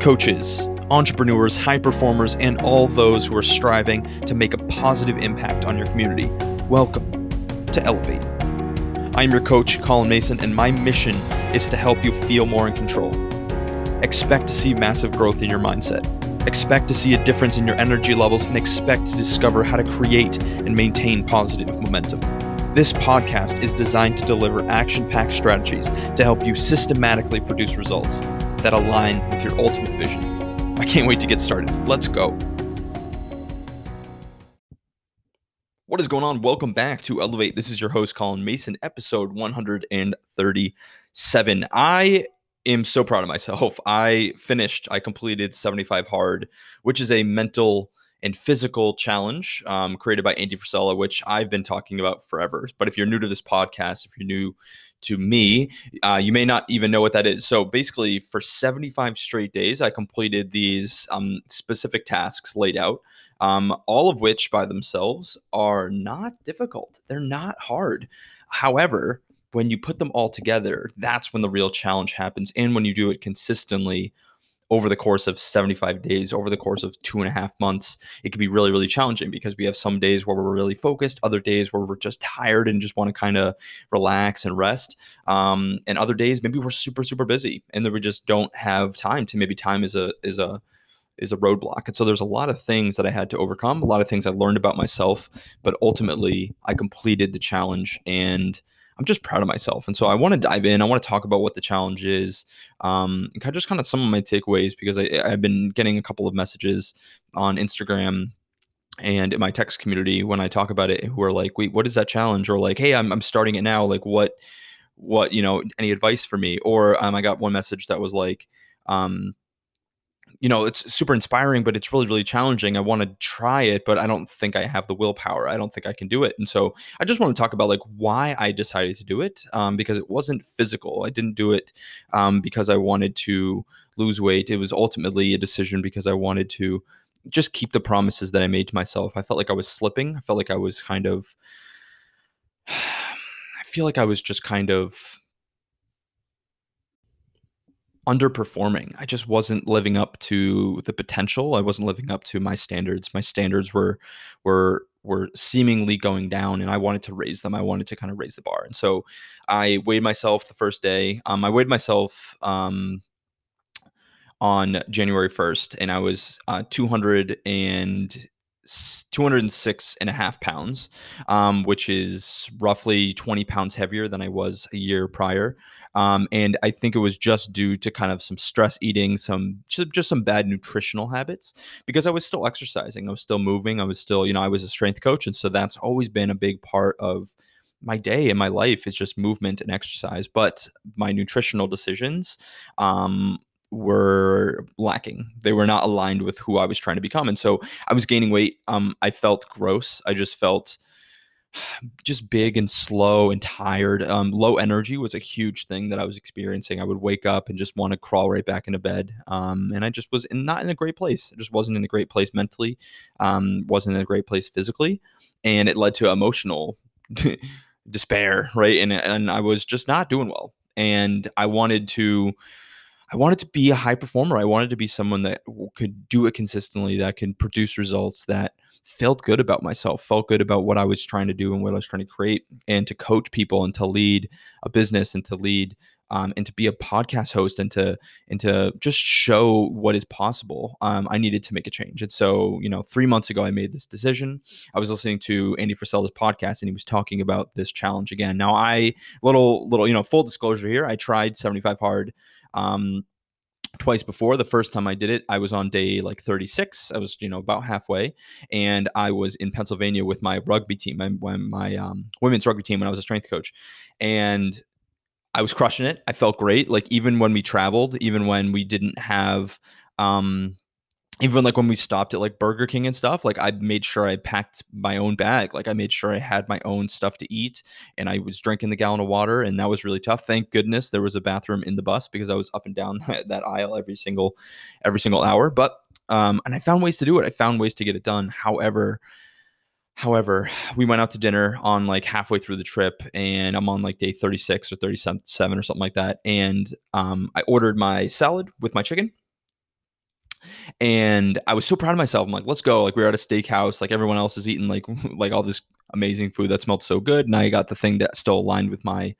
coaches, entrepreneurs, high performers, and all those who are striving to make a positive impact on your community. Welcome to Elevate. I'm your coach, Colin Mason, and my mission is to help you feel more in control. Expect to see massive growth in your mindset. Expect to see a difference in your energy levels and expect to discover how to create and maintain positive momentum. This podcast is designed to deliver action packed strategies to help you systematically produce results that align with your ultimate vision. I can't wait to get started. Let's go. What is going on? Welcome back to Elevate. This is your host, Colin Mason, episode 137. I am so proud of myself. I finished, I completed 75 hard, which is a mental and physical challenge um, created by Andy Frisella, which I've been talking about forever. But if you're new to this podcast, if you're new to me, uh, you may not even know what that is. So basically, for 75 straight days, I completed these um, specific tasks laid out, um, all of which by themselves are not difficult. They're not hard. However, when you put them all together, that's when the real challenge happens. And when you do it consistently over the course of 75 days, over the course of two and a half months, it can be really, really challenging because we have some days where we're really focused, other days where we're just tired and just want to kind of relax and rest. Um, and other days, maybe we're super, super busy and then we just don't have time to maybe time is a, is a, is a roadblock. And so there's a lot of things that I had to overcome, a lot of things I learned about myself, but ultimately I completed the challenge and I'm just proud of myself. And so I want to dive in. I want to talk about what the challenge is, um, and just kind of some of my takeaways because I, I've been getting a couple of messages on Instagram and in my text community when I talk about it who are like, wait, what is that challenge? Or like, hey, I'm, I'm starting it now. Like what, what, you know, any advice for me? Or um, I got one message that was like, um, you know, it's super inspiring, but it's really, really challenging. I want to try it, but I don't think I have the willpower. I don't think I can do it. And so I just want to talk about like why I decided to do it um, because it wasn't physical. I didn't do it um, because I wanted to lose weight. It was ultimately a decision because I wanted to just keep the promises that I made to myself. I felt like I was slipping. I felt like I was kind of, I feel like I was just kind of underperforming. I just wasn't living up to the potential. I wasn't living up to my standards. My standards were were were seemingly going down and I wanted to raise them. I wanted to kind of raise the bar. And so I weighed myself the first day. Um, I weighed myself um, on January 1st and I was uh, 200 and 206 and a half pounds, um, which is roughly 20 pounds heavier than I was a year prior. Um, and I think it was just due to kind of some stress eating, some just, some bad nutritional habits because I was still exercising, I was still moving, I was still, you know, I was a strength coach. And so that's always been a big part of my day and my life is just movement and exercise. But my nutritional decisions, um, were lacking. They were not aligned with who I was trying to become. And so I was gaining weight. Um, I felt gross. I just felt just big and slow and tired. Um, low energy was a huge thing that I was experiencing. I would wake up and just want to crawl right back into bed. Um, and I just was in, not in a great place. I just wasn't in a great place mentally, um, wasn't in a great place physically. And it led to emotional despair, right? And, and I was just not doing well. And I wanted to I wanted to be a high performer. I wanted to be someone that could do it consistently, that can produce results, that felt good about myself, felt good about what I was trying to do and what I was trying to create, and to coach people and to lead a business and to lead um, and to be a podcast host and to and to just show what is possible. Um, I needed to make a change, and so you know, three months ago, I made this decision. I was listening to Andy Frisella's podcast, and he was talking about this challenge again. Now, I little little you know, full disclosure here, I tried 75 hard um, twice before. The first time I did it, I was on day like 36. I was, you know, about halfway, and I was in Pennsylvania with my rugby team, my my um, women's rugby team when I was a strength coach, and I was crushing it. I felt great. Like even when we traveled, even when we didn't have um, even like when we stopped at like Burger King and stuff, like I made sure I packed my own bag. Like I made sure I had my own stuff to eat and I was drinking the gallon of water and that was really tough. Thank goodness there was a bathroom in the bus because I was up and down that, aisle every single every single hour. But um and I found ways to do it. I found ways to get it done. However, However, we went out to dinner on like halfway through the trip, and I'm on like day 36 or 37 or something like that. And um, I ordered my salad with my chicken, and I was so proud of myself. I'm like, let's go. Like we were at a steakhouse, like everyone else is eating like like all this amazing food that smelled so good. And I got the thing that still aligned with my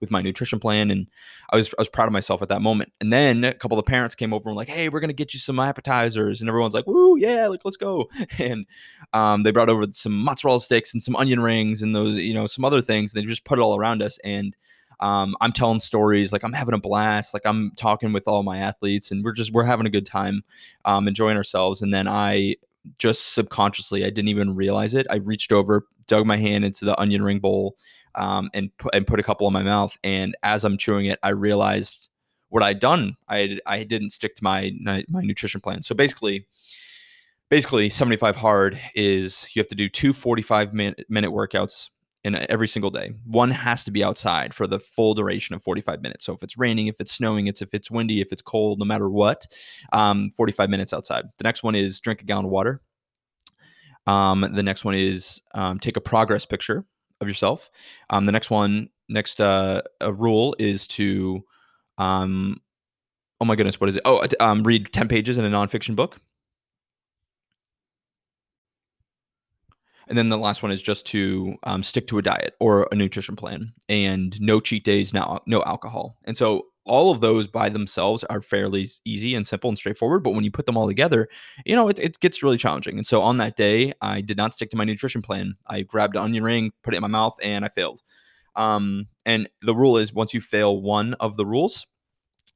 with my nutrition plan. And I was I was proud of myself at that moment. And then a couple of parents came over and like, hey, we're gonna get you some appetizers. And everyone's like, woo, yeah, like let's go. And um, they brought over some mozzarella sticks and some onion rings and those, you know, some other things. And They just put it all around us. And um, I'm telling stories, like I'm having a blast, like I'm talking with all my athletes, and we're just we're having a good time, um, enjoying ourselves. And then I just subconsciously, I didn't even realize it. I reached over, dug my hand into the onion ring bowl, um, and put and put a couple in my mouth. And as I'm chewing it, I realized what I'd done. I I didn't stick to my my, my nutrition plan. So basically. Basically, 75 hard is you have to do two 45 minute, minute workouts in every single day. One has to be outside for the full duration of 45 minutes. So if it's raining, if it's snowing, it's if it's windy, if it's cold, no matter what, um, 45 minutes outside. The next one is drink a gallon of water. Um, the next one is um, take a progress picture of yourself. Um, the next one, next uh, rule is to, um, oh my goodness, what is it? Oh, um, read 10 pages in a nonfiction book. And then the last one is just to um, stick to a diet or a nutrition plan and no cheat days, no, no alcohol. And so all of those by themselves are fairly easy and simple and straightforward. But when you put them all together, you know, it, it gets really challenging. And so on that day, I did not stick to my nutrition plan. I grabbed an onion ring, put it in my mouth, and I failed. Um, and the rule is once you fail one of the rules,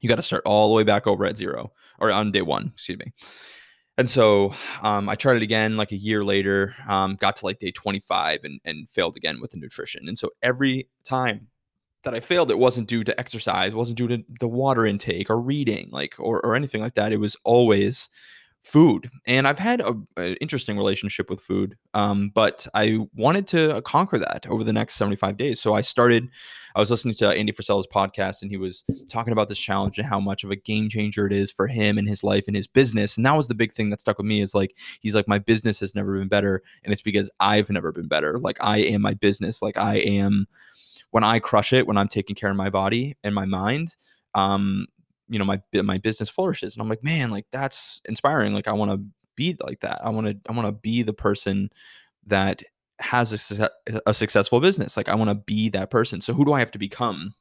you got to start all the way back over at zero or on day one, excuse me. And so um, I tried it again like a year later, um, got to like day 25 and, and failed again with the nutrition. And so every time that I failed, it wasn't due to exercise, wasn't due to the water intake or reading, like or, or anything like that. It was always food and i've had an interesting relationship with food um, but i wanted to conquer that over the next 75 days so i started i was listening to andy frisella's podcast and he was talking about this challenge and how much of a game changer it is for him and his life and his business and that was the big thing that stuck with me is like he's like my business has never been better and it's because i've never been better like i am my business like i am when i crush it when i'm taking care of my body and my mind um you know my my business flourishes and i'm like man like that's inspiring like i want to be like that. I want to i want to be the person that has a, a successful business. Like i want to be that person. So who do i have to become?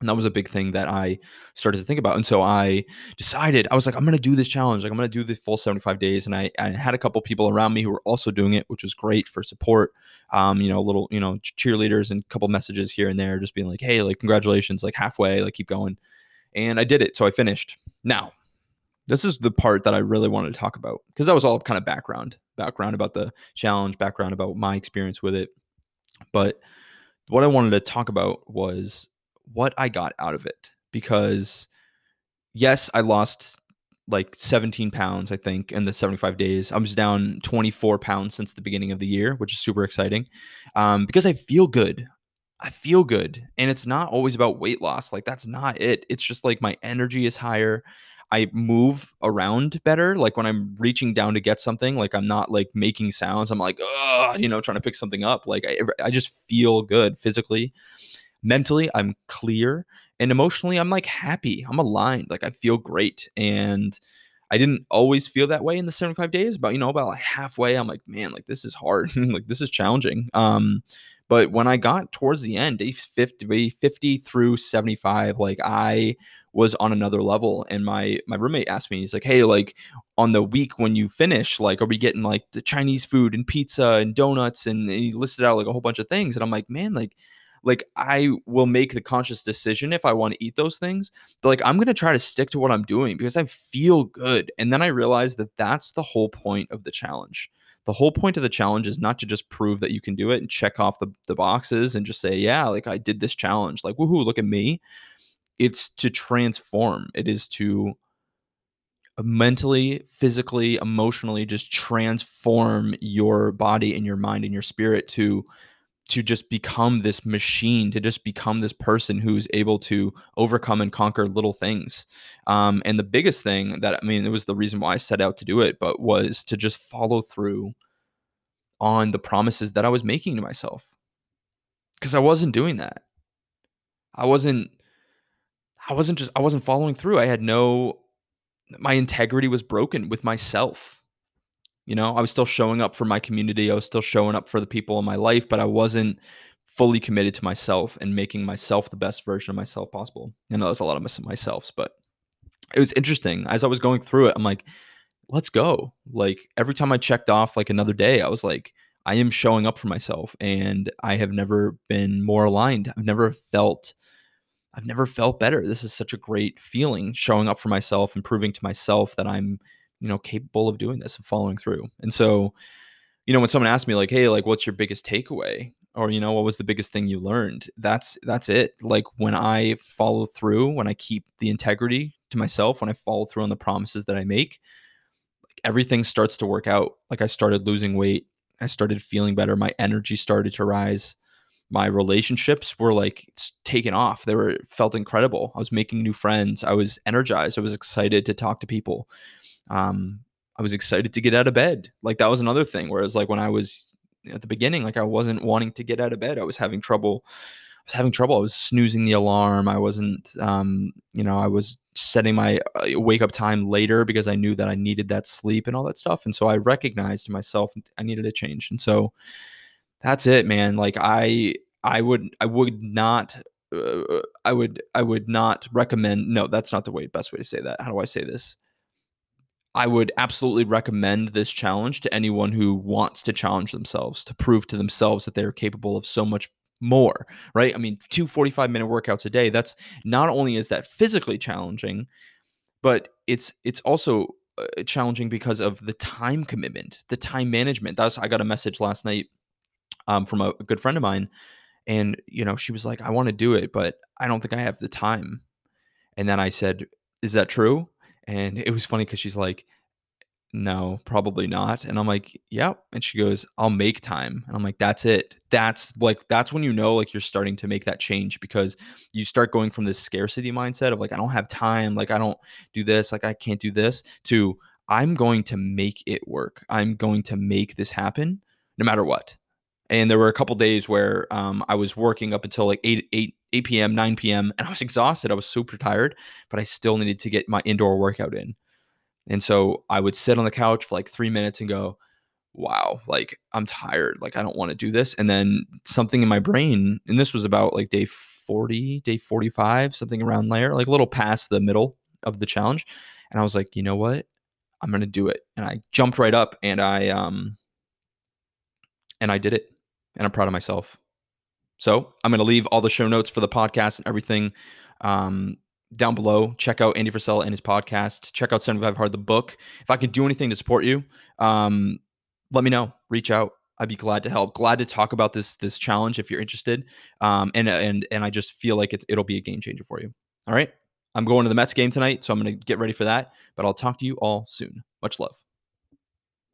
And that was a big thing that i started to think about and so i decided i was like i'm going to do this challenge. Like i'm going to do the full 75 days and I, I had a couple people around me who were also doing it which was great for support um you know little you know cheerleaders and a couple messages here and there just being like hey like congratulations like halfway like keep going and I did it. So I finished. Now, this is the part that I really wanted to talk about because that was all kind of background, background about the challenge, background about my experience with it. But what I wanted to talk about was what I got out of it because yes, I lost like 17 pounds, I think, in the 75 days. I was down 24 pounds since the beginning of the year, which is super exciting um, because I feel good. I feel good. And it's not always about weight loss. Like that's not it. It's just like my energy is higher. I move around better. Like when I'm reaching down to get something, like I'm not like making sounds. I'm like, you know, trying to pick something up. Like I, I just feel good physically. Mentally, I'm clear. And emotionally, I'm like happy. I'm aligned. Like I feel great. And I didn't always feel that way in the 75 days, but you know, about like halfway, I'm like, man, like this is hard. like this is challenging. Um, but when I got towards the end, day 50, 50 through 75, like I was on another level. And my my roommate asked me, he's like, Hey, like on the week when you finish, like, are we getting like the Chinese food and pizza and donuts? And, and he listed out like a whole bunch of things. And I'm like, man, like like I will make the conscious decision if I want to eat those things, but like I'm going to try to stick to what I'm doing because I feel good. And then I realize that that's the whole point of the challenge the whole point of the challenge is not to just prove that you can do it and check off the, the boxes and just say, yeah, like I did this challenge, like, woohoo, look at me. It's to transform, it is to mentally, physically, emotionally just transform your body and your mind and your spirit to to just become this machine, to just become this person who's able to overcome and conquer little things. Um, and the biggest thing that I mean, it was the reason why I set out to do it, but was to just follow through on the promises that I was making to myself. Because I wasn't doing that. I wasn't I wasn't just I wasn't following through. I had no my integrity was broken with myself. You know, I was still showing up for my community. I was still showing up for the people in my life, but I wasn't fully committed to myself and making myself the best version of myself possible. And that was a lot of myself, but it was interesting. As I was going through it, I'm like, let's go. Like every time I checked off like another day, I was like, I am showing up for myself and I have never been more aligned. I've never felt I've never felt better. This is such a great feeling showing up for myself and proving to myself that I'm, you know, capable of doing this and following through. And so, you know, when someone asks me like, "Hey, like what's your biggest takeaway?" or you know, what was the biggest thing you learned? That's that's it. Like when I follow through, when I keep the integrity to myself, when I follow through on the promises that I make, like everything starts to work out. Like I started losing weight, I started feeling better, my energy started to rise my relationships were like taken off. They were felt incredible. I was making new friends. I was energized. I was excited to talk to people. Um, I was excited to get out of bed. Like that was another thing. Whereas like when I was at the beginning, like I wasn't wanting to get out of bed. I was having trouble. I was having trouble. I was snoozing the alarm. I wasn't, um, you know, I was setting my uh, wake up time later because I knew that I needed that sleep and all that stuff. And so I recognized to myself I needed a change. And so that's it, man. Like I I would I would not uh, I would I would not recommend no, that's not the way best way to say that. How do I say this? I would absolutely recommend this challenge to anyone who wants to challenge themselves, to prove to themselves that they're capable of so much more, right? I mean, two 45 minute workouts a day, that's not only is that physically challenging, but it's it's also uh, challenging because of the time commitment, the time management. That's I got a message last night um, from a, a good friend of mine, and you know she was like, "I want to do it, but I don't think I have the time." And then I said, "Is that true?" And it was funny because she's like, no, probably not. And I'm like, yep. And she goes, I'll make time. And I'm like, that's it. That's like, that's when you know, like, you're starting to make that change because you start going from this scarcity mindset of like, I don't have time. Like, I don't do this. Like, I can't do this to I'm going to make it work. I'm going to make this happen no matter what and there were a couple days where um, I was working up until like 8, 8, 8 p.m., 9 p.m., and I was exhausted. I was super tired, but I still needed to get my indoor workout in. And so I would sit on the couch for like three minutes and go, wow, like I'm tired. Like I don't want to do this. And then something in my brain, and this was about like day 40, day 45, something around there, like a little past the middle of the challenge. And I was like, you know what? I'm to do it. And I jumped right up and I, um, and I did it and I'm proud of myself. So I'm going to leave all the show notes for the podcast and everything um, down below. Check out Andy Frisella and his podcast. Check out 75 Hard, the book. If I can do anything to support you, um, let me know. Reach out. I'd be glad to help. Glad to talk about this this challenge if you're interested. Um, and and and I just feel like it's it'll be a game changer for you. All right. I'm going to the Mets game tonight, so I'm going to get ready for that. But I'll talk to you all soon. Much love.